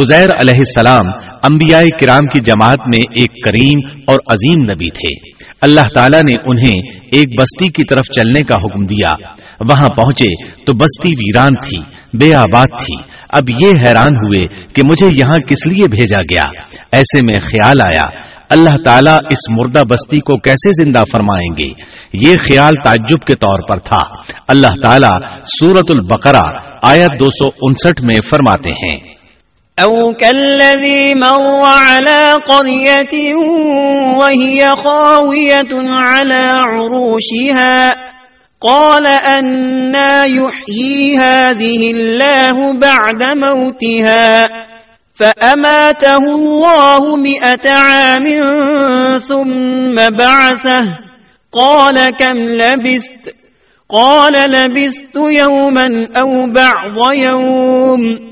عزیر علیہ السلام انبیاء کرام کی جماعت میں ایک کریم اور عظیم نبی تھے۔ اللہ تعالیٰ نے انہیں ایک بستی کی طرف چلنے کا حکم دیا۔ وہاں پہنچے تو بستی ویران تھی، بے آباد تھی۔ اب یہ حیران ہوئے کہ مجھے یہاں کس لیے بھیجا گیا۔ ایسے میں خیال آیا، اللہ تعالیٰ اس مردہ بستی کو کیسے زندہ فرمائیں گے؟ یہ خیال تعجب کے طور پر تھا۔ اللہ تعالیٰ سورت البقرہ آیت دو سو انسٹھ میں فرماتے ہیں۔ أو كالذي مر على قرية وهي خاوية على عروشها قال أنا يحيي هذه الله بعد موتها فأماته الله مئة عام ثم بعثه قال كم لبست قال لبست يوما أو بعض يوم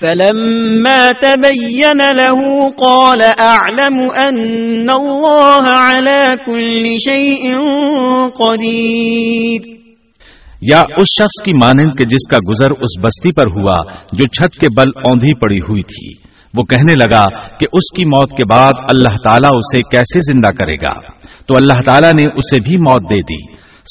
فلما تبين له قال أعلم أن الله على كل شيء قدير یا اس شخص کی مانند کے جس کا گزر اس بستی پر ہوا جو چھت کے بل اوندھی پڑی ہوئی تھی، وہ کہنے لگا کہ اس کی موت کے بعد اللہ تعالیٰ اسے کیسے زندہ کرے گا؟ تو اللہ تعالیٰ نے اسے بھی موت دے دی،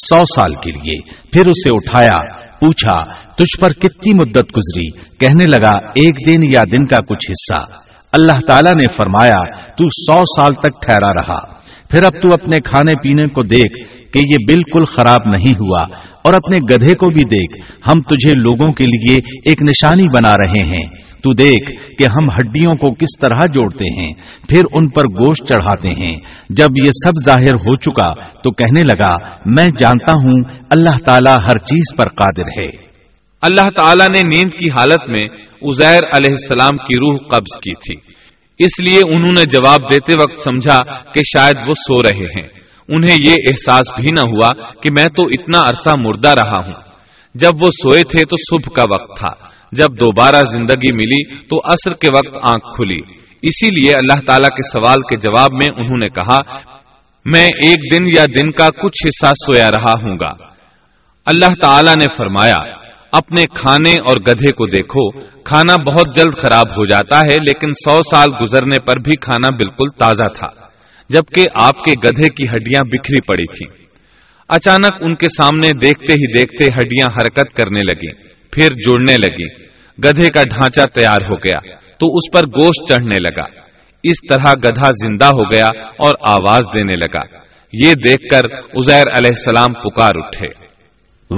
سو سال کے لیے، پھر اسے اٹھایا پوچھا، تجھ پر کتنی مدت گزری؟ کہنے لگا، ایک دن یا دن کا کچھ حصہ۔ اللہ تعالیٰ نے فرمایا، تو سو سال تک ٹھہرا رہا۔ پھر اب تو اپنے کھانے پینے کو دیکھ کہ یہ بالکل خراب نہیں ہوا اور اپنے گدھے کو بھی دیکھ۔ ہم تجھے لوگوں کے لیے ایک نشانی بنا رہے ہیں۔ تو دیکھ کہ ہم ہڈیوں کو کس طرح جوڑتے ہیں، پھر ان پر گوشت چڑھاتے ہیں۔ جب یہ سب ظاہر ہو چکا تو کہنے لگا، میں جانتا ہوں اللہ تعالیٰ ہر چیز پر قادر ہے۔ اللہ تعالیٰ نے نیند کی حالت میں ازیر علیہ السلام کی روح قبض کی تھی۔ اس لیے انہوں نے جواب دیتے وقت سمجھا کہ شاید وہ سو رہے ہیں۔ انہیں یہ احساس بھی نہ ہوا کہ میں تو اتنا عرصہ مردہ رہا ہوں۔ جب وہ سوئے تھے تو صبح کا وقت تھا۔ جب دوبارہ زندگی ملی تو عصر کے وقت آنکھ کھلی۔ اسی لیے اللہ تعالیٰ کے سوال کے جواب میں انہوں نے کہا، میں ایک دن یا دن کا کچھ حصہ سویا رہا ہوں گا۔ اللہ تعالیٰ نے فرمایا، اپنے کھانے اور گدھے کو دیکھو۔ کھانا بہت جلد خراب ہو جاتا ہے، لیکن سو سال گزرنے پر بھی کھانا بالکل تازہ تھا، جبکہ آپ کے گدھے کی ہڈیاں بکھری پڑی تھی اچانک ان کے سامنے دیکھتے ہی دیکھتے ہڈیاں حرکت کرنے لگی پھر جوڑنے لگی۔ گدھے کا ڈھانچہ تیار ہو گیا، تو اس پر گوشت چڑھنے لگا۔ اس طرح گدھا زندہ ہو گیا اور آواز دینے لگا۔ یہ دیکھ کر ازیر علیہ السلام پکار اٹھے۔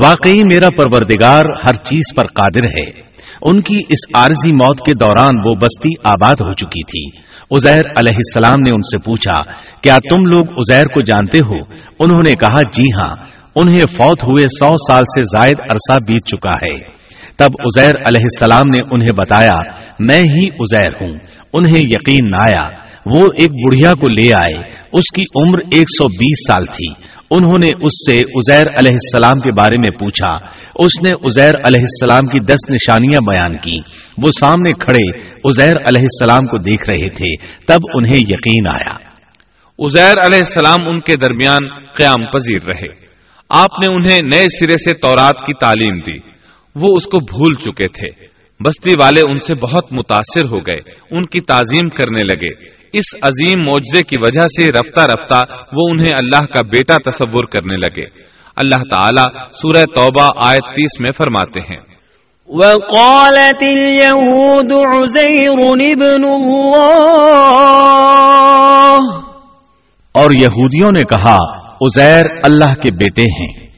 واقعی میرا پروردگار ہر چیز پر قادر ہے۔ ان کی اس عارضی موت کے دوران وہ بستی آباد ہو چکی تھی۔ ازیر علیہ السلام نے ان سے پوچھا، کیا تم لوگ ازیر کو جانتے ہو؟ انہوں نے کہا جی ہاں انہیں فوت ہوئے سو سال سے زائد عرصہ بیت چکا ہے۔ تب ازیر علیہ السلام نے انہیں بتایا، میں ہی ازیر ہوں، انہیں یقین نہ آیا۔ وہ ایک بڑھیا کو لے آئے، اس کی عمر ایک سو بیس سال تھی۔ انہوں نے اس سے ازیر علیہ السلام کے بارے میں پوچھا۔ اس نے ازیر علیہ السلام کی دس نشانیاں بیان کی۔ وہ سامنے کھڑے ازیر علیہ السلام کو دیکھ رہے تھے۔ تب انہیں یقین آیا۔ ازیر علیہ السلام ان کے درمیان قیام پذیر رہے۔ آپ نے انہیں نئے سرے سے تورات کی تعلیم دی۔ وہ اس کو بھول چکے تھے۔ بستی والے ان سے بہت متاثر ہو گئے۔ ان کی تعظیم کرنے لگے۔ اس عظیم معجزے کی وجہ سے رفتہ رفتہ وہ انہیں اللہ کا بیٹا تصور کرنے لگے۔ اللہ تعالیٰ سورہ توبہ آیت تیس میں فرماتے ہیں۔ وقالت اليهود عزير ابن اور یہودیوں نے کہا عزیر اللہ کے بیٹے ہیں۔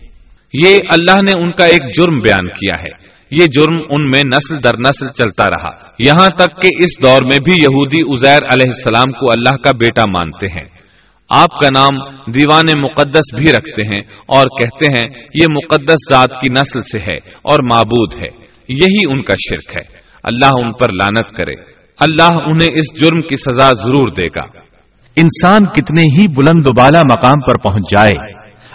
یہ اللہ نے ان کا ایک جرم بیان کیا ہے۔ یہ جرم ان میں نسل در نسل چلتا رہا۔ یہاں تک کہ اس دور میں بھی یہودی عزیر علیہ السلام کو اللہ کا بیٹا مانتے ہیں۔ آپ کا نام دیوان مقدس بھی رکھتے ہیں اور کہتے ہیں یہ مقدس ذات کی نسل سے ہے اور معبود ہے۔ یہی ان کا شرک ہے۔ اللہ ان پر لانت کرے۔ اللہ انہیں اس جرم کی سزا ضرور دے گا۔ انسان کتنے ہی بلند و بالا مقام پر پہنچ جائے۔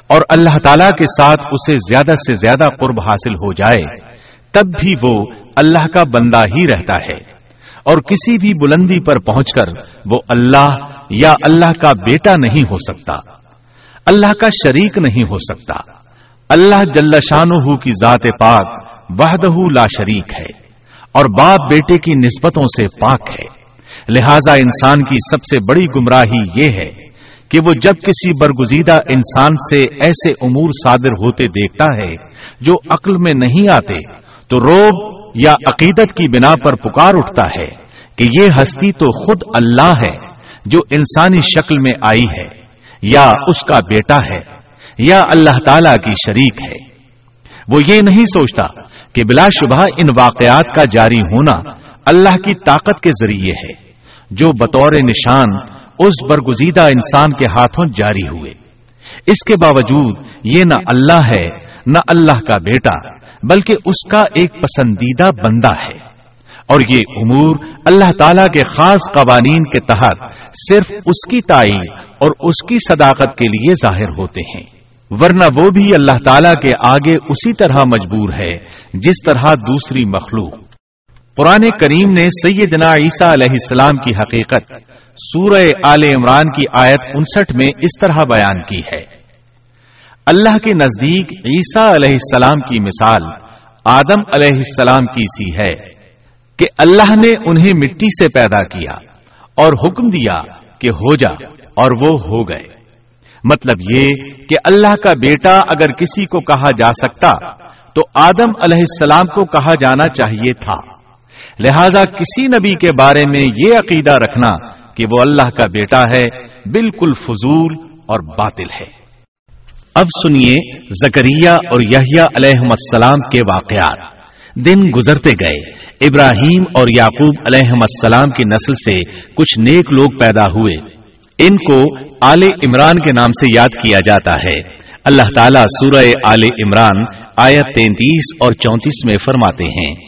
اور اللہ تعالی کے ساتھ اسے زیادہ سے زیادہ قرب حاصل ہو جائے، تب بھی وہ اللہ کا بندہ ہی رہتا ہے۔ اور کسی بھی بلندی پر پہنچ کر وہ اللہ یا اللہ کا بیٹا نہیں ہو سکتا۔ اللہ کا شریک نہیں ہو سکتا۔ اللہ جل شانہ کی ذات پاک وحدہ لا شریک ہے اور باپ بیٹے کی نسبتوں سے پاک ہے۔ لہذا انسان کی سب سے بڑی گمراہی یہ ہے کہ وہ جب کسی برگزیدہ انسان سے ایسے امور صادر ہوتے دیکھتا ہے جو عقل میں نہیں آتے، تو روب یا عقیدت کی بنا پر پکار اٹھتا ہے کہ یہ ہستی تو خود اللہ ہے جو انسانی شکل میں آئی ہے، یا اس کا بیٹا ہے، یا اللہ تعالی کی شریک ہے۔ وہ یہ نہیں سوچتا کہ بلا شبہ ان واقعات کا جاری ہونا اللہ کی طاقت کے ذریعے ہے، جو بطور نشان اس برگزیدہ انسان کے ہاتھوں جاری ہوئے۔ اس کے باوجود یہ نہ اللہ ہے، نہ اللہ کا بیٹا، بلکہ اس کا ایک پسندیدہ بندہ ہے۔ اور یہ امور اللہ تعالی کے خاص قوانین کے تحت صرف اس کی تعین اور اس کی صداقت کے لیے ظاہر ہوتے ہیں۔ ورنہ وہ بھی اللہ تعالی کے آگے اسی طرح مجبور ہے، جس طرح دوسری مخلوق۔ پرانے کریم نے سیدنا عیسیٰ علیہ السلام کی حقیقت سورہ آل عمران کی آیت انسٹھ میں اس طرح بیان کی ہے۔ اللہ کے نزدیک عیسیٰ علیہ السلام کی مثال آدم علیہ السلام کی سی ہے کہ اللہ نے انہیں مٹی سے پیدا کیا اور حکم دیا کہ ہو جا اور وہ ہو گئے۔ مطلب یہ کہ اللہ کا بیٹا اگر کسی کو کہا جا سکتا تو آدم علیہ السلام کو کہا جانا چاہیے تھا۔ لہذا کسی نبی کے بارے میں یہ عقیدہ رکھنا کہ وہ اللہ کا بیٹا ہے، بالکل فضول اور باطل ہے۔ اب سنیے زکریہ اور یحییٰ علیہ السلام کے واقعات۔ دن گزرتے گئے۔ ابراہیم اور یعقوب علیہ السلام کی نسل سے کچھ نیک لوگ پیدا ہوئے۔ ان کو آل عمران کے نام سے یاد کیا جاتا ہے۔ اللہ تعالیٰ سورہ آل عمران آیت تینتیس اور چونتیس میں فرماتے ہیں۔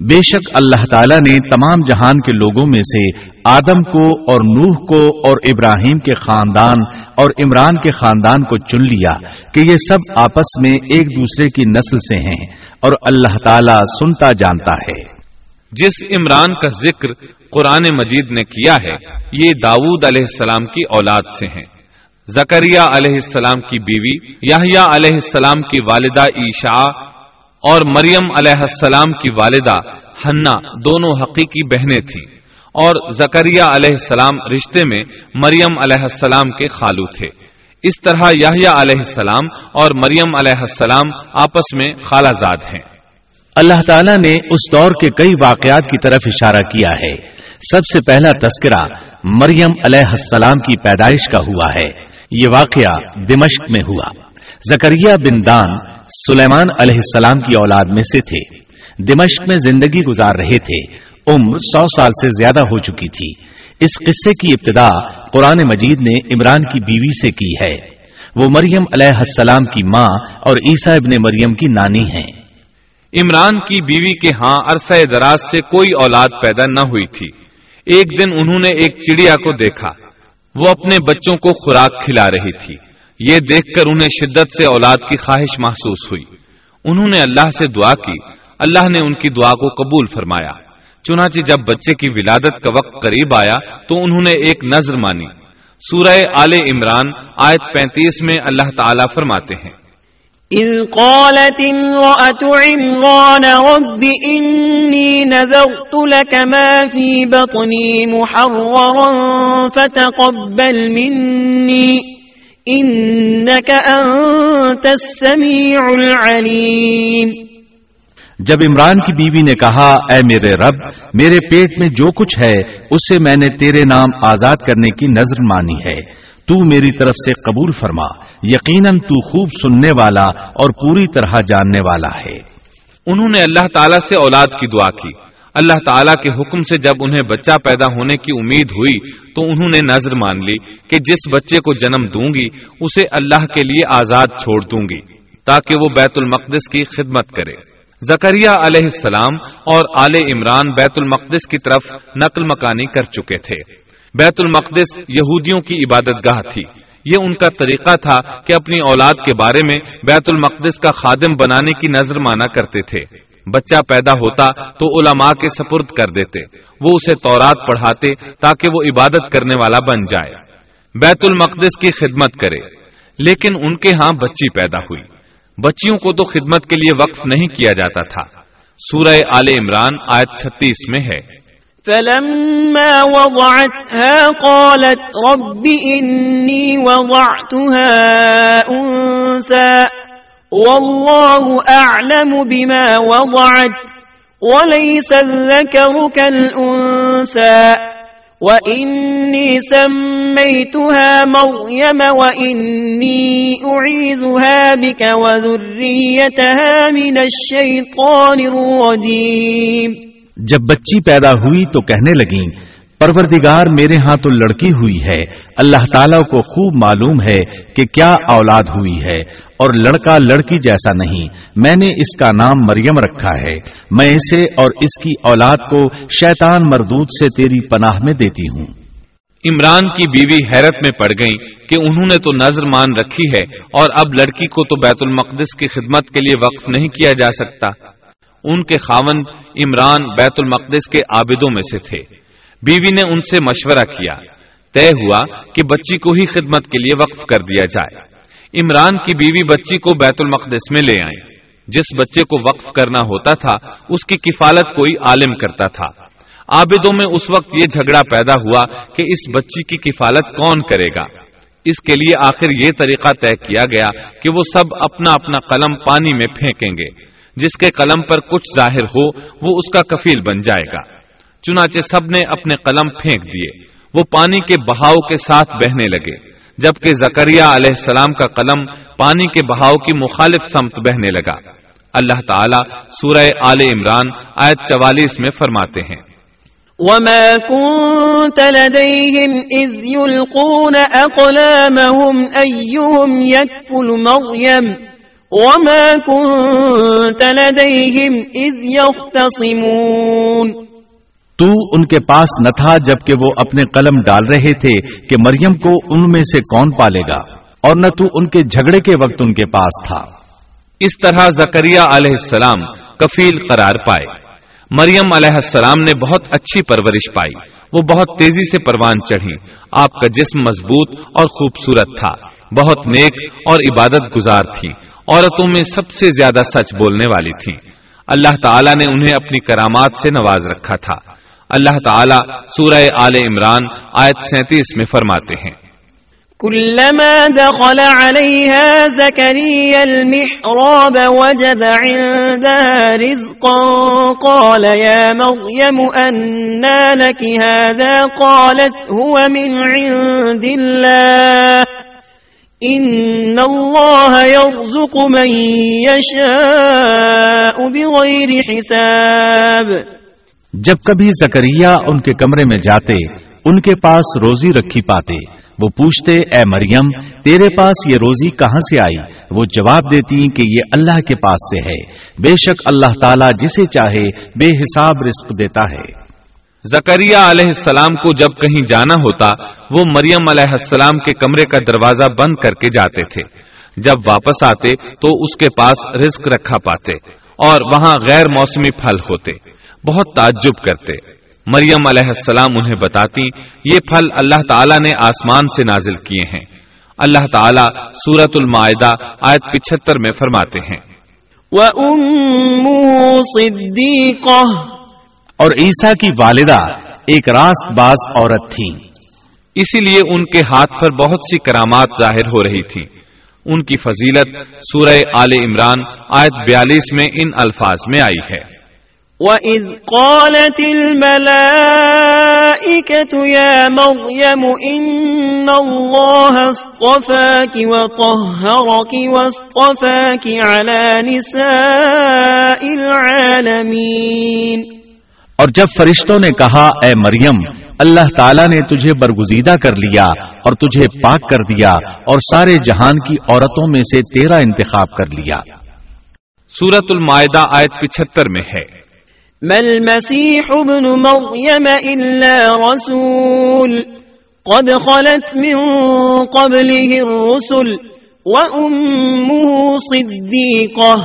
بے شک اللہ تعالیٰ نے تمام جہان کے لوگوں میں سے آدم کو اور نوح کو اور ابراہیم کے خاندان اور عمران کے خاندان کو چن لیا کہ یہ سب آپس میں ایک دوسرے کی نسل سے ہیں اور اللہ تعالیٰ سنتا جانتا ہے۔ جس عمران کا ذکر قرآن مجید نے کیا ہے، یہ داود علیہ السلام کی اولاد سے ہیں۔ زکریہ علیہ السلام کی بیوی یاہیا علیہ السلام کی والدہ عیشا اور مریم علیہ السلام کی والدہ ہنا دونوں حقیقی بہنیں تھیں اور زکریہ علیہ السلام رشتے میں مریم علیہ السلام کے خالو تھے۔ اس طرح یاہیا علیہ السلام اور مریم علیہ السلام آپس میں خالہ زاد ہیں۔ اللہ تعالیٰ نے اس دور کے کئی واقعات کی طرف اشارہ کیا ہے۔ سب سے پہلا تذکرہ مریم علیہ السلام کی پیدائش کا ہوا ہے۔ یہ واقعہ دمشق میں ہوا۔ زکریہ بن دان سلیمان علیہ السلام کی اولاد میں سے تھے۔ دمشق میں زندگی گزار رہے تھے۔ عمر سو سال سے زیادہ ہو چکی تھی۔ اس قصے کی ابتدا قرآن مجید نے عمران کی بیوی سے کی ہے۔ وہ مریم علیہ السلام کی ماں اور عیسیٰ ابن مریم کی نانی ہیں۔ عمران کی بیوی کے ہاں عرصہ دراز سے کوئی اولاد پیدا نہ ہوئی تھی۔ ایک دن انہوں نے ایک چڑیا کو دیکھا۔ وہ اپنے بچوں کو خوراک کھلا رہی تھی۔ یہ دیکھ کر انہیں شدت سے اولاد کی خواہش محسوس ہوئی۔ انہوں نے اللہ سے دعا کی۔ اللہ نے ان کی دعا کو قبول فرمایا۔ چنانچہ جب بچے کی ولادت کا وقت قریب آیا تو انہوں نے ایک نظر مانی۔ سورہ آل عمران آیت پینتیس میں اللہ تعالی فرماتے ہیں۔ اذ قالت عمران رب انی نذرت لك ما في بطني محررا فتقبل مني السمیع العلیم جب عمران کی بیوی نے کہا اے میرے رب میرے پیٹ میں جو کچھ ہے اسے میں نے تیرے نام آزاد کرنے کی نظر مانی ہے۔ تو میری طرف سے قبول فرما یقیناً تو خوب سننے والا اور پوری طرح جاننے والا ہے۔ انہوں نے اللہ تعالیٰ سے اولاد کی دعا کی۔ اللہ تعالیٰ کے حکم سے جب انہیں بچہ پیدا ہونے کی امید ہوئی تو انہوں نے نظر مان لی کہ جس بچے کو جنم دوں گی، اسے اللہ کے لیے آزاد چھوڑ دوں گی، تاکہ وہ بیت المقدس کی خدمت کرے۔ زکریہ علیہ السلام اور آل عمران بیت المقدس کی طرف نقل مکانی کر چکے تھے۔ بیت المقدس یہودیوں کی عبادت گاہ تھی۔ یہ ان کا طریقہ تھا کہ اپنی اولاد کے بارے میں بیت المقدس کا خادم بنانے کی نظر مانا کرتے تھے۔ بچہ پیدا ہوتا تو علماء کے سپرد کر دیتے۔ وہ اسے تورات پڑھاتے تاکہ وہ عبادت کرنے والا بن جائے۔ بیت المقدس کی خدمت کرے۔ لیکن ان کے ہاں بچی پیدا ہوئی۔ بچیوں کو تو خدمت کے لیے وقف نہیں کیا جاتا تھا۔ سورہ آل عمران آیت چھتیس میں ہے۔ فلما وضعتها قالت رب إني وضعتها أنسى والله أعلم بما وضعت وليس الذكر كالأنسى وإني سميتها مريم وإني أعيذها بك وذريتها من الشيطان الرجيم جب بچی پیدا ہوئی تو کہنے لگیں پروردگار میرے ہاں تو لڑکی ہوئی ہے۔ اللہ تعالیٰ کو خوب معلوم ہے کہ کیا اولاد ہوئی ہے۔ اور لڑکا لڑکی جیسا نہیں۔ میں نے اس کا نام مریم رکھا ہے۔ میں اسے اور اس کی اولاد کو شیطان مردود سے تیری پناہ میں دیتی ہوں۔ عمران کی بیوی حیرت میں پڑ گئی کہ انہوں نے تو نظر مان رکھی ہے اور اب لڑکی کو تو بیت المقدس کی خدمت کے لیے وقف نہیں کیا جا سکتا۔ ان کے خاون عمران بیت المقدس کے عابدوں میں سے تھے۔ بیوی نے ان سے مشورہ کیا۔ طے ہوا کہ بچی کو ہی خدمت کے لیے وقف کر دیا جائے۔ عمران کی بیوی بچی کو بیت المقدس میں لے آئی جس بچے کو وقف کرنا ہوتا تھا، اس کی کفالت کوئی عالم کرتا تھا۔ عابدوں میں اس وقت یہ جھگڑا پیدا ہوا کہ اس بچی کی کفالت کون کرے گا۔ اس کے لیے آخر یہ طریقہ طے کیا گیا کہ وہ سب اپنا اپنا قلم پانی میں پھینکیں گے۔ جس کے قلم پر کچھ ظاہر ہو، وہ اس کا کفیل بن جائے گا۔ چنانچہ سب نے اپنے قلم پھینک دیے۔ وہ پانی کے بہاؤ کے ساتھ بہنے لگے، جبکہ زکریہ علیہ السلام کا قلم پانی کے بہاؤ کی مخالف سمت بہنے لگا۔ اللہ تعالیٰ سورہ آل عمران آیت چوالیس میں فرماتے ہیں۔ وما كنت لديهم إذ يلقون أقلامهم أيهم يكفل مريم؟ وما كنت لديهم إذ يختصمون تو ان کے پاس نہ تھا جبکہ وہ اپنے قلم ڈال رہے تھے کہ مریم کو ان میں سے کون پالے گا، اور نہ تو ان کے جھگڑے کے وقت ان کے پاس تھا۔ اس طرح زکریہ علیہ السلام کفیل قرار پائے۔ مریم علیہ السلام نے بہت اچھی پرورش پائی۔ وہ بہت تیزی سے پروان چڑھی آپ کا جسم مضبوط اور خوبصورت تھا۔ بہت نیک اور عبادت گزار تھی عورتوں میں سب سے زیادہ سچ بولنے والی تھی اللہ تعالیٰ نے انہیں اپنی کرامات سے نواز رکھا تھا۔ اللہ تعالیٰ سورہ آل عمران آیت سینتیس میں فرماتے ہیں۔ كلما دخل عليها زكريا المحراب وجد عندها رزقا، قال يا مريم أنا لك هذا؟ قالت هو من عند الله ان اللہ يرزق من يشاء بغیر حساب۔ جب کبھی زکریہ ان کے کمرے میں جاتے، ان کے پاس روزی رکھی پاتے، وہ پوچھتے، اے مریم، تیرے پاس یہ روزی کہاں سے آئی؟ وہ جواب دیتی کہ یہ اللہ کے پاس سے ہے۔ بے شک اللہ تعالیٰ جسے چاہے بے حساب رزق دیتا ہے۔ زکریہ علیہ السلام کو جب کہیں جانا ہوتا، وہ مریم علیہ السلام کے کمرے کا دروازہ بند کر کے جاتے تھے۔ جب واپس آتے تو اس کے پاس رزق رکھا پاتے اور وہاں غیر موسمی پھل ہوتے۔ بہت تعجب کرتے۔ مریم علیہ السلام انہیں بتاتی یہ پھل اللہ تعالیٰ نے آسمان سے نازل کیے ہیں۔ اللہ تعالیٰ سورت المائدہ آیت پچہتر میں فرماتے ہیں۔ اور عیسیٰ کی والدہ ایک راست باز عورت تھی۔ اسی لیے ان کے ہاتھ پر بہت سی کرامات ظاہر ہو رہی تھی۔ ان کی فضیلت سورہ آل عمران آیت بیالیس میں ان الفاظ میں آئی ہے۔ وَإِذْ قَالَتِ الْمَلَائِكَةُ يَا مَرْيَمُ إِنَّ اللَّهَ اصْطَفَاكِ وَطَهَّرَكِ وَاصْطَفَاكِ عَلَى نِسَاءِ الْعَالَمِينَ اور جب فرشتوں نے کہا اے مریم اللہ تعالیٰ نے تجھے برگزیدہ کر لیا اور تجھے پاک کر دیا اور سارے جہان کی عورتوں میں سے تیرا انتخاب کر لیا۔ سورت المائدہ آیت پچہتر میں ہے۔ ما المسيح ابن مريم إلا رسول قد خلت من قبله الرسل وأمه صديقة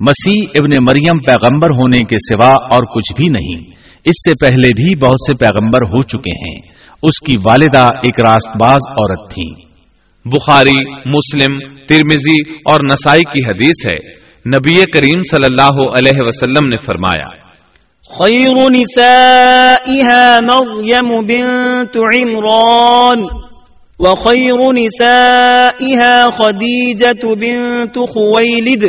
مسیح ابن مریم پیغمبر ہونے کے سوا اور کچھ بھی نہیں۔ اس سے پہلے بھی بہت سے پیغمبر ہو چکے ہیں۔ اس کی والدہ ایک راست باز عورت تھی۔ بخاری، مسلم ترمیزی اور نسائی کی حدیث ہے۔ نبی کریم صلی اللہ علیہ وسلم نے فرمایا خير نسائها مريم بنت عمران وخير نسائها خديجة بنت خويلد.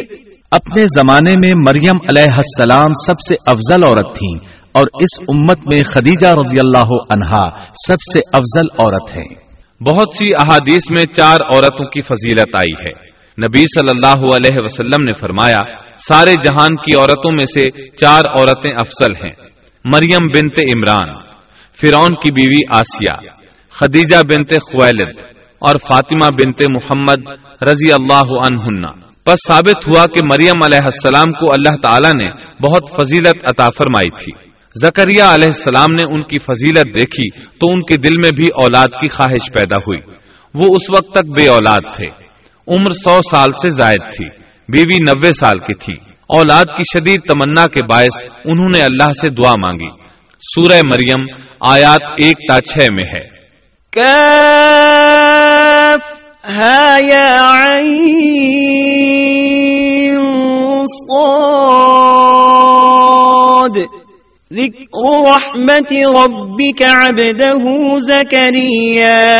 اپنے زمانے میں مریم علیہ السلام سب سے افضل عورت تھیں اور اس امت میں خدیجہ رضی اللہ عنہا سب سے افضل عورت ہیں۔ بہت سی احادیث میں چار عورتوں کی فضیلت آئی ہے۔ نبی صلی اللہ علیہ وسلم نے فرمایا، سارے جہان کی عورتوں میں سے چار عورتیں افضل ہیں، مریم بنت عمران فرون کی بیوی آسیہ، خدیجہ بنت خویلد اور فاطمہ بنت محمد رضی اللہ عنہ بس ثابت ہوا کہ مریم علیہ السلام کو اللہ تعالیٰ نے بہت فضیلت عطا فرمائی تھی۔ زکریہ علیہ السلام نے ان کی فضیلت دیکھی تو ان کے دل میں بھی اولاد کی خواہش پیدا ہوئی۔ وہ اس وقت تک بے اولاد تھے۔ عمر سو سال سے زائد تھی، بیوی نوے سال کی تھی۔ اولاد کی شدید تمنا کے باعث انہوں نے اللہ سے دعا مانگی۔ سورہ مریم آیات ایک تا چھ میں ہے۔ ذکر رحمت ربك عبده زكريا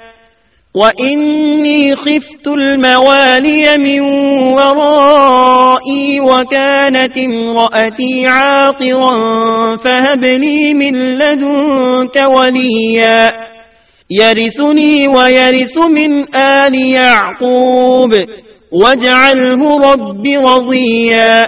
وَإِنِّي خِفْتُ الْمَوَالِيَ مِنْ وَرَائِي وَكَانَتِ امْرَأَتِي عَاقِرًا فَهَبْ لِي مِنْ لَدُنْكَ وَلِيًّا يَرِثُنِي وَيَرِثُ مِنْ آلِ يَعْقُوبَ وَاجْعَلْهُ رَبِّ رَضِيًّا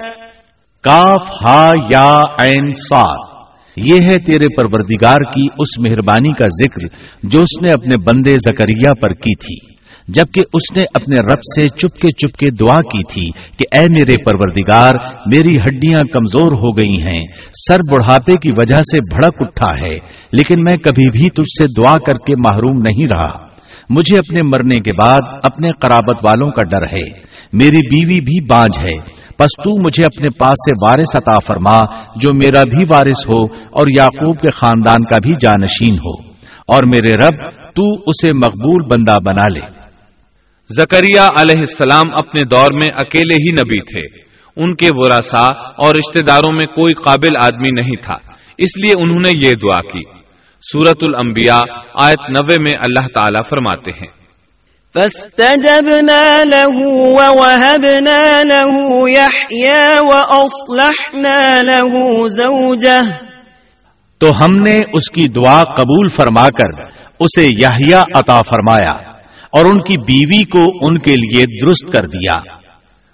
کاف ہا یا عین صاد یہ ہے تیرے پروردگار کی اس مہربانی کا ذکر جو اس نے اپنے بندے زکریہ پر کی تھی، جبکہ اس نے اپنے رب سے چپ کے چپ کے دعا کی تھی کہ اے میرے پروردگار، میری ہڈیاں کمزور ہو گئی ہیں، سر بڑھاپے کی وجہ سے بھڑک اٹھا ہے، لیکن میں کبھی بھی تجھ سے دعا کر کے محروم نہیں رہا۔ مجھے اپنے مرنے کے بعد اپنے قرابت والوں کا ڈر ہے، میری بیوی بھی بانج ہے۔ پس تو مجھے اپنے پاس سے وارث عطا فرما، جو میرا بھی وارث ہو اور یعقوب کے خاندان کا بھی جانشین ہو۔ اور میرے رب، تو اسے مقبول بندہ بنا لے۔ زکریہ علیہ السلام اپنے دور میں اکیلے ہی نبی تھے۔ ان کے ورثا اور رشتہ داروں میں کوئی قابل آدمی نہیں تھا۔ اس لیے انہوں نے یہ دعا کی۔ سورت الانبیاء، آیت نوے میں اللہ تعالی فرماتے ہیں۔ فاستجبنا له ووهبنا له يحيى وأصلحنا له زوجه. تو ہم نے اس کی دعا قبول فرما کر اسے یحییٰ عطا فرمایا اور ان کی بیوی کو ان کے لیے درست کر دیا۔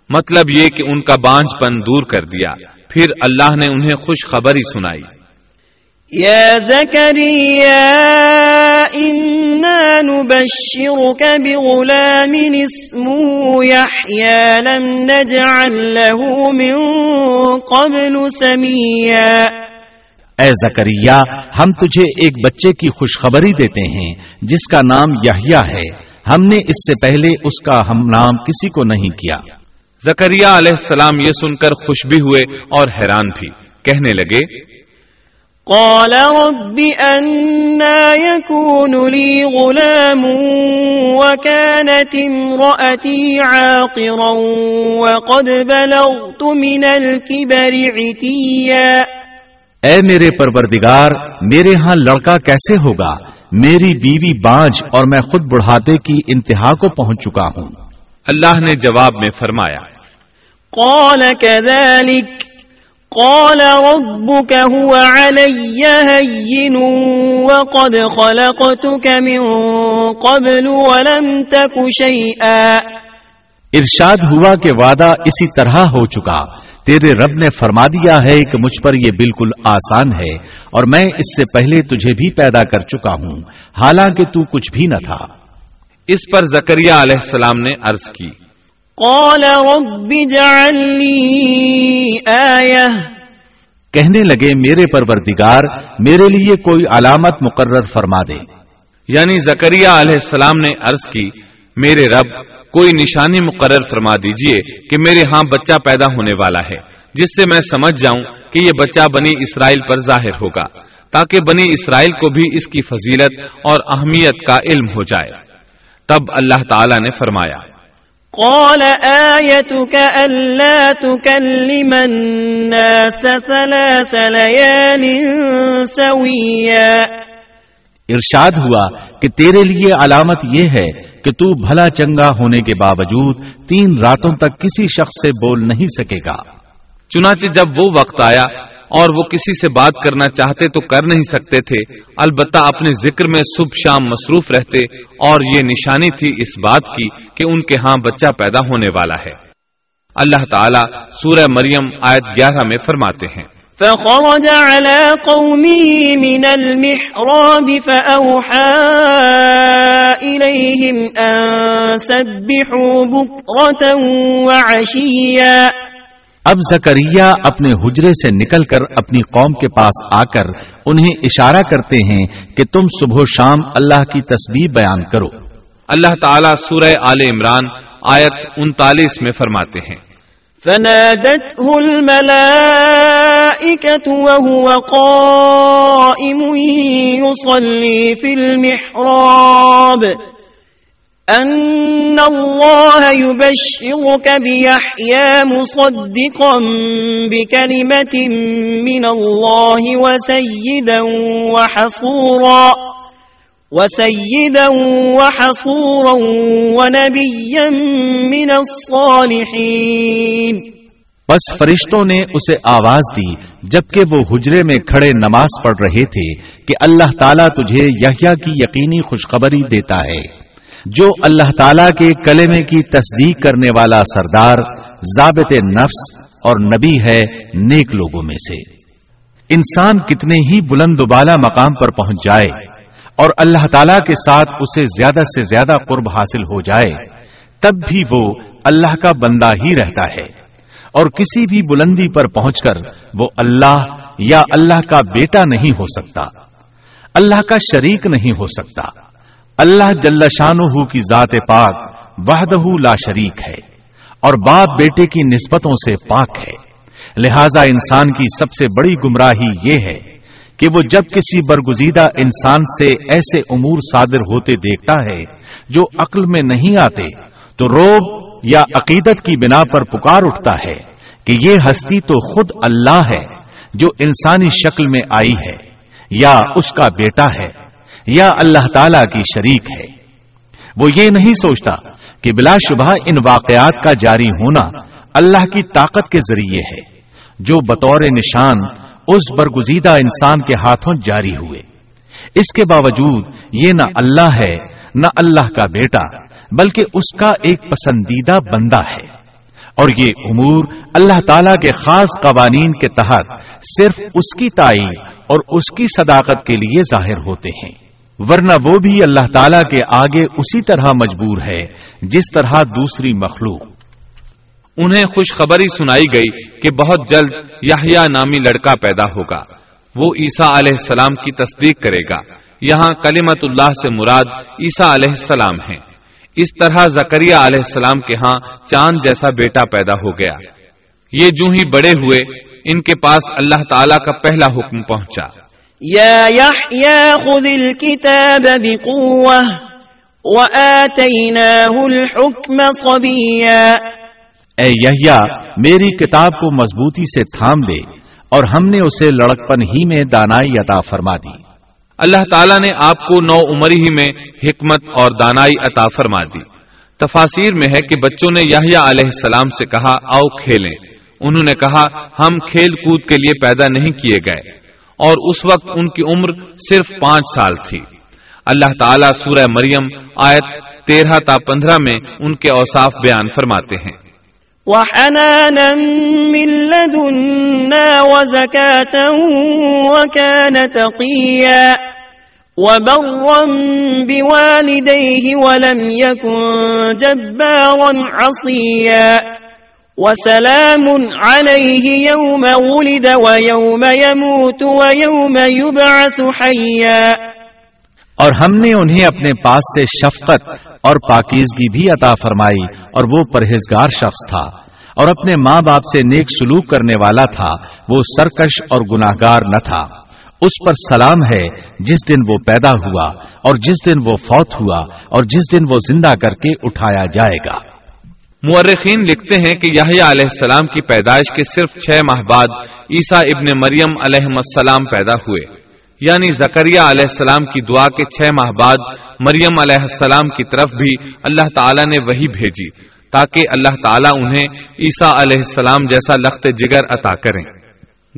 مطلب یہ کہ ان کا بانج پن دور کر دیا۔ پھر اللہ نے انہیں خوشخبری سنائی۔ يا زكريا، إنا نبشرك بغلام اسمه يحيى، لم نجعل له من قبل سميا. اے زکریہ ہم تجھے ایک بچے کی خوشخبری دیتے ہیں، جس کا نام یحییٰ ہے۔ ہم نے اس سے پہلے اس کا ہم نام کسی کو نہیں کیا۔ زکریہ علیہ السلام یہ سن کر خوش بھی ہوئے اور حیران بھی۔ کہنے لگے قال رب أنا يكون لي غلام وكانت امرأتي عاقرا وقد بلغت من الكبر عتيا. اے میرے پروردگار میرے ہاں لڑکا کیسے ہوگا؟ میری بیوی بانج اور میں خود بڑھاتے کی انتہا کو پہنچ چکا ہوں۔ اللہ نے جواب میں فرمایا قال كذلك قال ربك هو علي هين وقد خلقتك من قبل ولم تك شيئا۔ ارشاد ہوا کہ وعدہ اسی طرح ہو چکا۔ تیرے رب نے فرما دیا ہے کہ مجھ پر یہ بالکل آسان ہے اور میں اس سے پہلے تجھے بھی پیدا کر چکا ہوں حالانکہ تو کچھ بھی نہ تھا۔ اس پر زکریہ علیہ السلام نے عرض کی۔ قال رب اجعل لي آية. کہنے لگے میرے پروردگار میرے لیے کوئی علامت مقرر فرما دے۔ یعنی زکریہ علیہ السلام نے عرض کی میرے رب کوئی نشانی مقرر فرما دیجیے کہ میرے ہاں بچہ پیدا ہونے والا ہے جس سے میں سمجھ جاؤں کہ یہ بچہ بنی اسرائیل پر ظاہر ہوگا تاکہ بنی اسرائیل کو بھی اس کی فضیلت اور اہمیت کا علم ہو جائے۔ تب اللہ تعالی نے فرمایا قال آيتك ألا تكلم الناس ثلاث ليال سويا. ارشاد ہوا کہ تیرے لیے علامت یہ ہے کہ تو بھلا چنگا ہونے کے باوجود تین راتوں تک کسی شخص سے بول نہیں سکے گا۔ چنانچہ جب وہ وقت آیا اور وہ کسی سے بات کرنا چاہتے تو کر نہیں سکتے تھے۔ البتہ اپنے ذکر میں صبح شام مصروف رہتے اور یہ نشانی تھی اس بات کی کہ ان کے ہاں بچہ پیدا ہونے والا ہے۔ اللہ تعالیٰ سورہ مریم آیت گیارہ میں فرماتے ہیں۔ فخرج على قومه من المحراب فأوحى إليهم أن سبحوا بكرة وعشيا۔ اب زکریہ اپنے حجرے سے نکل کر اپنی قوم کے پاس آ کر انہیں اشارہ کرتے ہیں کہ تم صبح و شام اللہ کی تسبیح بیان کرو۔ اللہ تعالیٰ سورہ آل عمران آیت انتالیس میں فرماتے ہیں۔ فنادته الملائكة وهو قائم يصلي في المحراب۔ أن الله يبشرك بيحيى مصدقا بكلمة من الله وسيدا وحصورا وسيدا وحصورا ونبيا من الصالحين بس فرشتوں نے اسے آواز دی، جبکہ وہ حجرے میں کھڑے نماز پڑھ رہے تھے کہ اللہ تعالیٰ تجھے یحییٰ کی یقینی خوشخبری دیتا ہے۔ جو اللہ تعالی کے کلمے کی تصدیق کرنے والا سردار، ضابط نفس اور نبی ہے نیک لوگوں میں سے۔ انسان کتنے ہی بلند و بالا مقام پر پہنچ جائے اور اللہ تعالی کے ساتھ اسے زیادہ سے زیادہ قرب حاصل ہو جائے، تب بھی وہ اللہ کا بندہ ہی رہتا ہے۔ اور کسی بھی بلندی پر پہنچ کر وہ اللہ یا اللہ کا بیٹا نہیں ہو سکتا۔ اللہ کا شریک نہیں ہو سکتا۔ اللہ جل شانہ کی ذات پاک وحدہ لا شریک ہے اور باپ بیٹے کی نسبتوں سے پاک ہے۔ لہذا انسان کی سب سے بڑی گمراہی یہ ہے کہ وہ جب کسی برگزیدہ انسان سے ایسے امور صادر ہوتے دیکھتا ہے جو عقل میں نہیں آتے، تو روب یا عقیدت کی بنا پر پکار اٹھتا ہے کہ یہ ہستی تو خود اللہ ہے جو انسانی شکل میں آئی ہے یا اس کا بیٹا ہے۔ یا اللہ تعالی کی شریک ہے۔ وہ یہ نہیں سوچتا کہ بلا شبہ ان واقعات کا جاری ہونا اللہ کی طاقت کے ذریعے ہے، جو بطور نشان اس برگزیدہ انسان کے ہاتھوں جاری ہوئے۔ اس کے باوجود یہ نہ اللہ ہے، نہ اللہ کا بیٹا، بلکہ اس کا ایک پسندیدہ بندہ ہے۔ اور یہ امور اللہ تعالی کے خاص قوانین کے تحت صرف اس کی تائید اور اس کی صداقت کے لیے ظاہر ہوتے ہیں۔ ورنہ وہ بھی اللہ تعالی کے آگے اسی طرح مجبور ہے، جس طرح دوسری مخلوق۔ انہیں خوشخبری سنائی گئی کہ بہت جلد یحییٰ نامی لڑکا پیدا ہوگا۔ وہ عیسیٰ علیہ السلام کی تصدیق کرے گا۔ یہاں کلیمت اللہ سے مراد عیسیٰ علیہ السلام ہیں اس طرح زکریہ علیہ السلام کے ہاں چاند جیسا بیٹا پیدا ہو گیا۔ یہ جو ہی بڑے ہوئے، ان کے پاس اللہ تعالی کا پہلا حکم پہنچا۔ يا يحيى خذ الكتاب بقوة وآتيناه الحكم صبيا. اے یحییٰ میری کتاب کو مضبوطی سے تھام دے اور ہم نے اسے لڑکپن ہی میں دانائی عطا فرما دی۔ اللہ تعالیٰ نے آپ کو نو عمری ہی میں حکمت اور دانائی عطا فرما دی۔ تفاصیر میں ہے کہ بچوں نے یاہیا علیہ السلام سے کہا آؤ کھیلیں۔ انہوں نے کہا ہم کھیل کود کے لیے پیدا نہیں کیے گئے۔ اور اس وقت ان کی عمر صرف پانچ سال تھی۔ اللہ تعالیٰ سورہ مریم آیت تیرہ تا پندرہ میں ان کے اوصاف بیان فرماتے ہیں۔ وحنانا من لدنا وزكاة وكان تقيا وبرا بوالديه ولم يكن جبارا عصيا وسلام عليه يوم ولد ويوم يموت ويوم يبعث حيا اور ہم نے انہیں اپنے پاس سے شفقت اور پاکیزگی بھی عطا فرمائی اور وہ پرہیزگار شخص تھا اور اپنے ماں باپ سے نیک سلوک کرنے والا تھا، وہ سرکش اور گناہگار نہ تھا۔ اس پر سلام ہے جس دن وہ پیدا ہوا اور جس دن وہ فوت ہوا اور جس دن وہ زندہ کر کے اٹھایا جائے گا۔ مورخین لکھتے ہیں کہ یاہیا علیہ السلام کی پیدائش کے صرف چھ ماہ بعد عیسیٰ ابن مریم علیہ السلام پیدا ہوئے۔ یعنی زکریہ علیہ السلام کی دعا کے چھ ماہ بعد مریم علیہ السلام کی طرف بھی اللہ تعالیٰ نے وہی بھیجی تاکہ اللہ تعالیٰ انہیں عیسیٰ علیہ السلام جیسا لخت جگر عطا کریں۔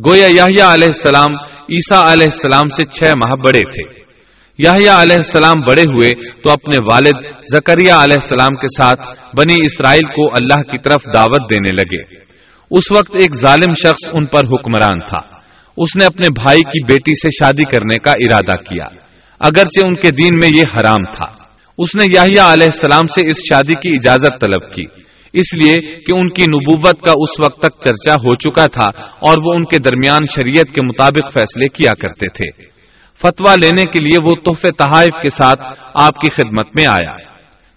گویا یاہیا علیہ السلام عیسیٰ علیہ السلام سے چھ ماہ بڑے تھے۔ یاہیا علیہ السلام بڑے ہوئے تو اپنے والد زکریہ علیہ السلام کے ساتھ بنی اسرائیل کو اللہ کی طرف دعوت دینے لگے۔ اس وقت ایک ظالم شخص ان پر حکمران تھا۔ اس نے اپنے بھائی کی بیٹی سے شادی کرنے کا ارادہ کیا۔ اگرچہ ان کے دین میں یہ حرام تھا۔ اس نے یاہیا علیہ السلام سے اس شادی کی اجازت طلب کی۔ اس لیے کہ ان کی نبوت کا اس وقت تک چرچا ہو چکا تھا اور وہ ان کے درمیان شریعت کے مطابق فیصلے کیا کرتے تھے۔ فتوا لینے کے لیے وہ تحفے تحائف کے ساتھ آپ کی خدمت میں آیا۔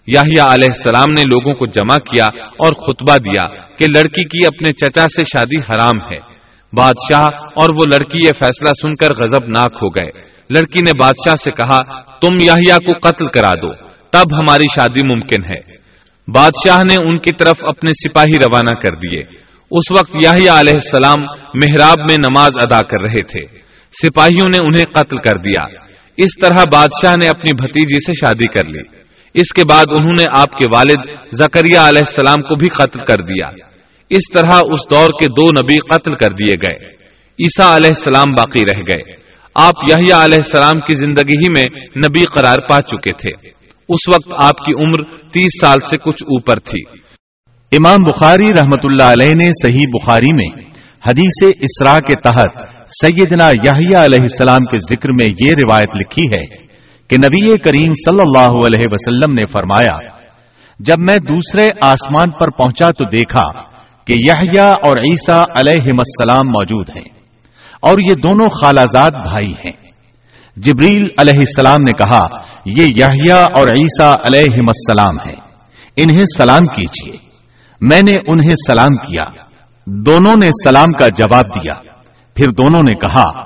یاہیا علیہ السلام نے لوگوں کو جمع کیا اور خطبہ دیا کہ لڑکی کی اپنے چچا سے شادی حرام ہے۔ بادشاہ اور وہ لڑکی یہ فیصلہ سن کر غزب ناک ہو گئے۔ لڑکی نے بادشاہ سے کہا، تم یاہیا کو قتل کرا دو، تب ہماری شادی ممکن ہے۔ بادشاہ نے ان کی طرف اپنے سپاہی روانہ کر دیے۔ اس وقت یاہیا علیہ السلام محراب میں نماز ادا کر رہے تھے۔ سپاہیوں نے انہیں قتل کر دیا۔ اس طرح بادشاہ نے اپنی بھتیجی سے شادی کر لی۔ اس کے بعد انہوں نے آپ کے والد زکریہ علیہ السلام کو بھی قتل کر دیا۔ اس طرح اس دور کے دو نبی قتل کر دیے گئے۔ عیسیٰ علیہ السلام باقی رہ گئے۔ آپ یحییٰ علیہ السلام کی زندگی ہی میں نبی قرار پا چکے تھے۔ اس وقت آپ کی عمر تیس سال سے کچھ اوپر تھی۔ امام بخاری رحمت اللہ علیہ نے صحیح بخاری میں حدیث اسرا کے تحت سیدنا یحییٰ علیہ السلام کے ذکر میں یہ روایت لکھی ہے کہ نبی کریم صلی اللہ علیہ وسلم نے فرمایا، جب میں دوسرے آسمان پر پہنچا تو دیکھا کہ یحییٰ اور عیسیٰ علیہ السلام موجود ہیں اور یہ دونوں خالازاد بھائی ہیں۔ جبریل علیہ السلام نے کہا، یہ یحییٰ اور عیسیٰ علیہ السلام ہیں، انہیں سلام کیجیے میں نے انہیں سلام کیا، دونوں نے سلام کا جواب دیا۔ پھر دونوں نے کہا،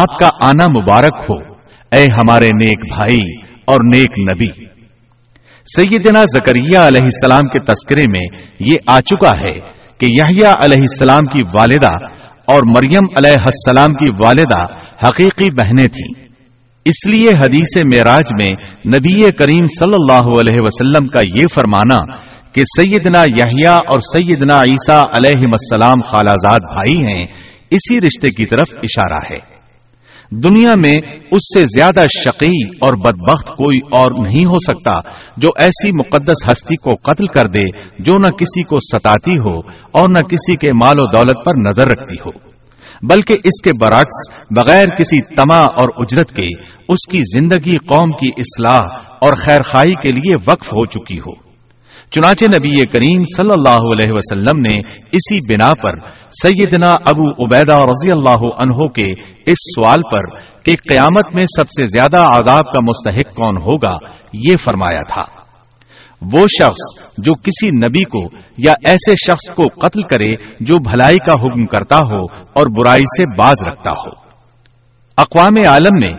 آپ کا آنا مبارک ہو، اے ہمارے نیک بھائی اور نیک نبی۔ سیدنا زکریہ علیہ السلام کے تذکرے میں یہ آ چکا ہے کہ یحییٰ علیہ السلام کی والدہ اور مریم علیہ السلام کی والدہ حقیقی بہنیں تھیں۔ اس لیے حدیث معراج میں نبی کریم صلی اللہ علیہ وسلم کا یہ فرمانا کہ سیدنا یحییٰ اور سیدنا عیسیٰ علیہ السلام خالازاد بھائی ہیں اسی رشتے کی طرف اشارہ ہے۔ دنیا میں اس سے زیادہ شقی اور بدبخت کوئی اور نہیں ہو سکتا جو ایسی مقدس ہستی کو قتل کر دے جو نہ کسی کو ستاتی ہو اور نہ کسی کے مال و دولت پر نظر رکھتی ہو۔ بلکہ اس کے برعکس بغیر کسی تما اور اجرت کے اس کی زندگی قوم کی اصلاح اور خیر خائی کے لیے وقف ہو چکی ہو۔ چنانچہ نبی کریم صلی اللہ علیہ وسلم نے اسی بنا پر سیدنا ابو عبیدہ رضی اللہ عنہ کے اس سوال پر کہ قیامت میں سب سے زیادہ عذاب کا مستحق کون ہوگا یہ فرمایا تھا۔ وہ شخص جو کسی نبی کو یا ایسے شخص کو قتل کرے جو بھلائی کا حکم کرتا ہو اور برائی سے باز رکھتا ہو۔ اقوام عالم میں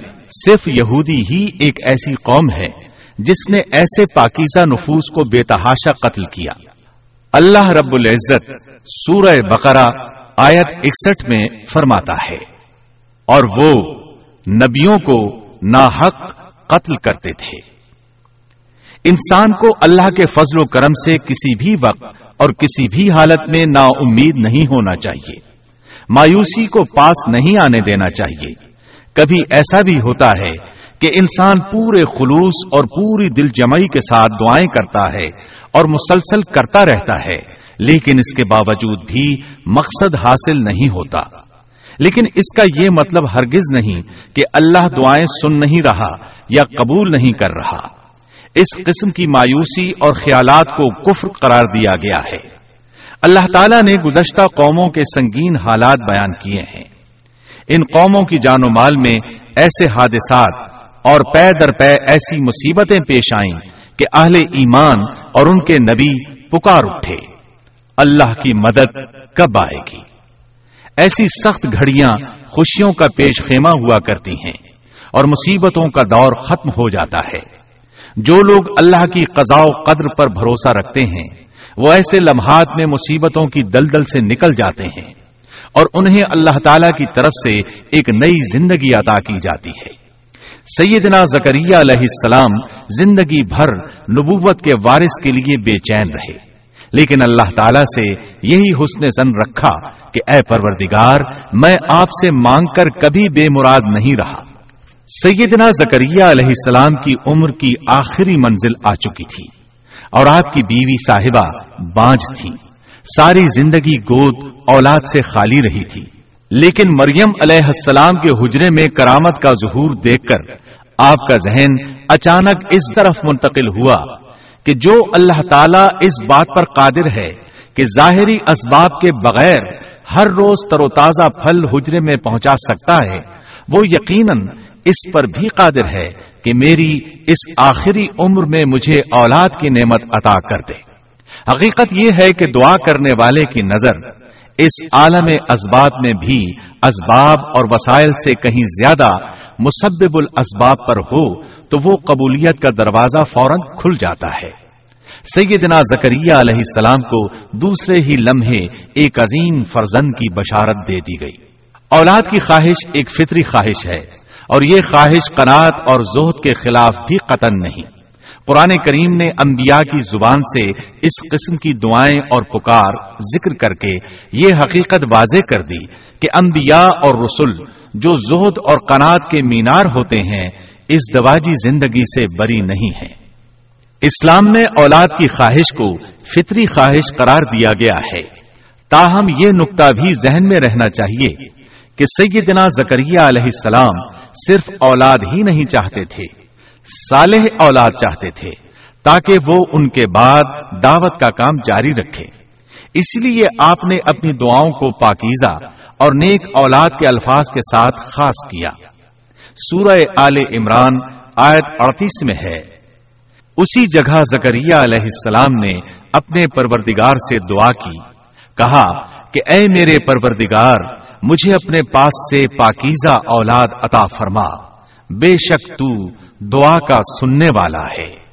صرف یہودی ہی ایک ایسی قوم ہے۔ جس نے ایسے پاکیزہ نفوس کو بے تحاشا قتل کیا۔ اللہ رب العزت سورہ بقرہ آیت اکسٹھ میں فرماتا ہے۔ اور وہ نبیوں کو ناحق قتل کرتے تھے۔ انسان کو اللہ کے فضل و کرم سے کسی بھی وقت اور کسی بھی حالت میں نا امید نہیں ہونا چاہیے۔ مایوسی کو پاس نہیں آنے دینا چاہیے۔ کبھی ایسا بھی ہوتا ہے کہ انسان پورے خلوص اور پوری دل جمعی کے ساتھ دعائیں کرتا ہے اور مسلسل کرتا رہتا ہے، لیکن اس کے باوجود بھی مقصد حاصل نہیں ہوتا۔ لیکن اس کا یہ مطلب ہرگز نہیں کہ اللہ دعائیں سن نہیں رہا یا قبول نہیں کر رہا۔ اس قسم کی مایوسی اور خیالات کو کفر قرار دیا گیا ہے۔ اللہ تعالیٰ نے گزشتہ قوموں کے سنگین حالات بیان کیے ہیں۔ ان قوموں کی جان و مال میں ایسے حادثات اور پے در پے ایسی مصیبتیں پیش آئیں کہ اہل ایمان اور ان کے نبی پکار اٹھے۔ اللہ کی مدد کب آئے گی؟ ایسی سخت گھڑیاں خوشیوں کا پیش خیمہ ہوا کرتی ہیں اور مصیبتوں کا دور ختم ہو جاتا ہے۔ جو لوگ اللہ کی قضاء و قدر پر بھروسہ رکھتے ہیں، وہ ایسے لمحات میں مصیبتوں کی دلدل سے نکل جاتے ہیں اور انہیں اللہ تعالی کی طرف سے ایک نئی زندگی عطا کی جاتی ہے۔ سیدنا زکریہ علیہ السلام زندگی بھر نبوت کے وارث کے لیے بے چین رہے۔ لیکن اللہ تعالی سے یہی حسن زن رکھا کہ اے پروردگار، میں آپ سے مانگ کر کبھی بے مراد نہیں رہا۔ سیدنا زکریہ علیہ السلام کی عمر کی آخری منزل آ چکی تھی اور آپ کی بیوی صاحبہ بانج تھی۔ ساری زندگی گود اولاد سے خالی رہی تھی۔ لیکن مریم علیہ السلام کے حجرے میں کرامت کا ظہور دیکھ کر آپ کا ذہن اچانک اس طرف منتقل ہوا کہ جو اللہ تعالیٰ اس بات پر قادر ہے کہ ظاہری اسباب کے بغیر ہر روز تر و تازہ پھل حجرے میں پہنچا سکتا ہے، وہ یقیناً اس پر بھی قادر ہے کہ میری اس آخری عمر میں مجھے اولاد کی نعمت عطا کر دے۔ حقیقت یہ ہے کہ دعا کرنے والے کی نظر اس عالم اسباب میں بھی اسباب اور وسائل سے کہیں زیادہ مسبب الاسباب پر ہو تو وہ قبولیت کا دروازہ فوراً کھل جاتا ہے۔ سیدنا زکریہ علیہ السلام کو دوسرے ہی لمحے ایک عظیم فرزن کی بشارت دے دی گئی۔ اولاد کی خواہش ایک فطری خواہش ہے اور یہ خواہش قناعت اور زہد کے خلاف بھی قطن نہیں۔ قرآن کریم نے انبیاء کی زبان سے اس قسم کی دعائیں اور پکار ذکر کر کے یہ حقیقت واضح کر دی کہ انبیاء اور رسول جو زہد اور قناعت کے مینار ہوتے ہیں، اس دواجی زندگی سے بری نہیں ہے اسلام میں اولاد کی خواہش کو فطری خواہش قرار دیا گیا ہے۔ تاہم یہ نقطہ بھی ذہن میں رہنا چاہیے کہ سیدنا زکریہ علیہ السلام صرف اولاد ہی نہیں چاہتے تھے۔ صالح اولاد چاہتے تھے تاکہ وہ ان کے بعد دعوت کا کام جاری رکھے۔ اس لیے آپ نے اپنی دعاؤں کو پاکیزہ اور نیک اولاد کے الفاظ کے ساتھ خاص کیا۔ سورہ آل عمران آیت اڑتیس میں ہے۔ اسی جگہ زکریہ علیہ السلام نے اپنے پروردگار سے دعا کی۔ کہا کہ اے میرے پروردگار، مجھے اپنے پاس سے پاکیزہ اولاد عطا فرما۔ بے شک تو دعا کا سننے والا ہے۔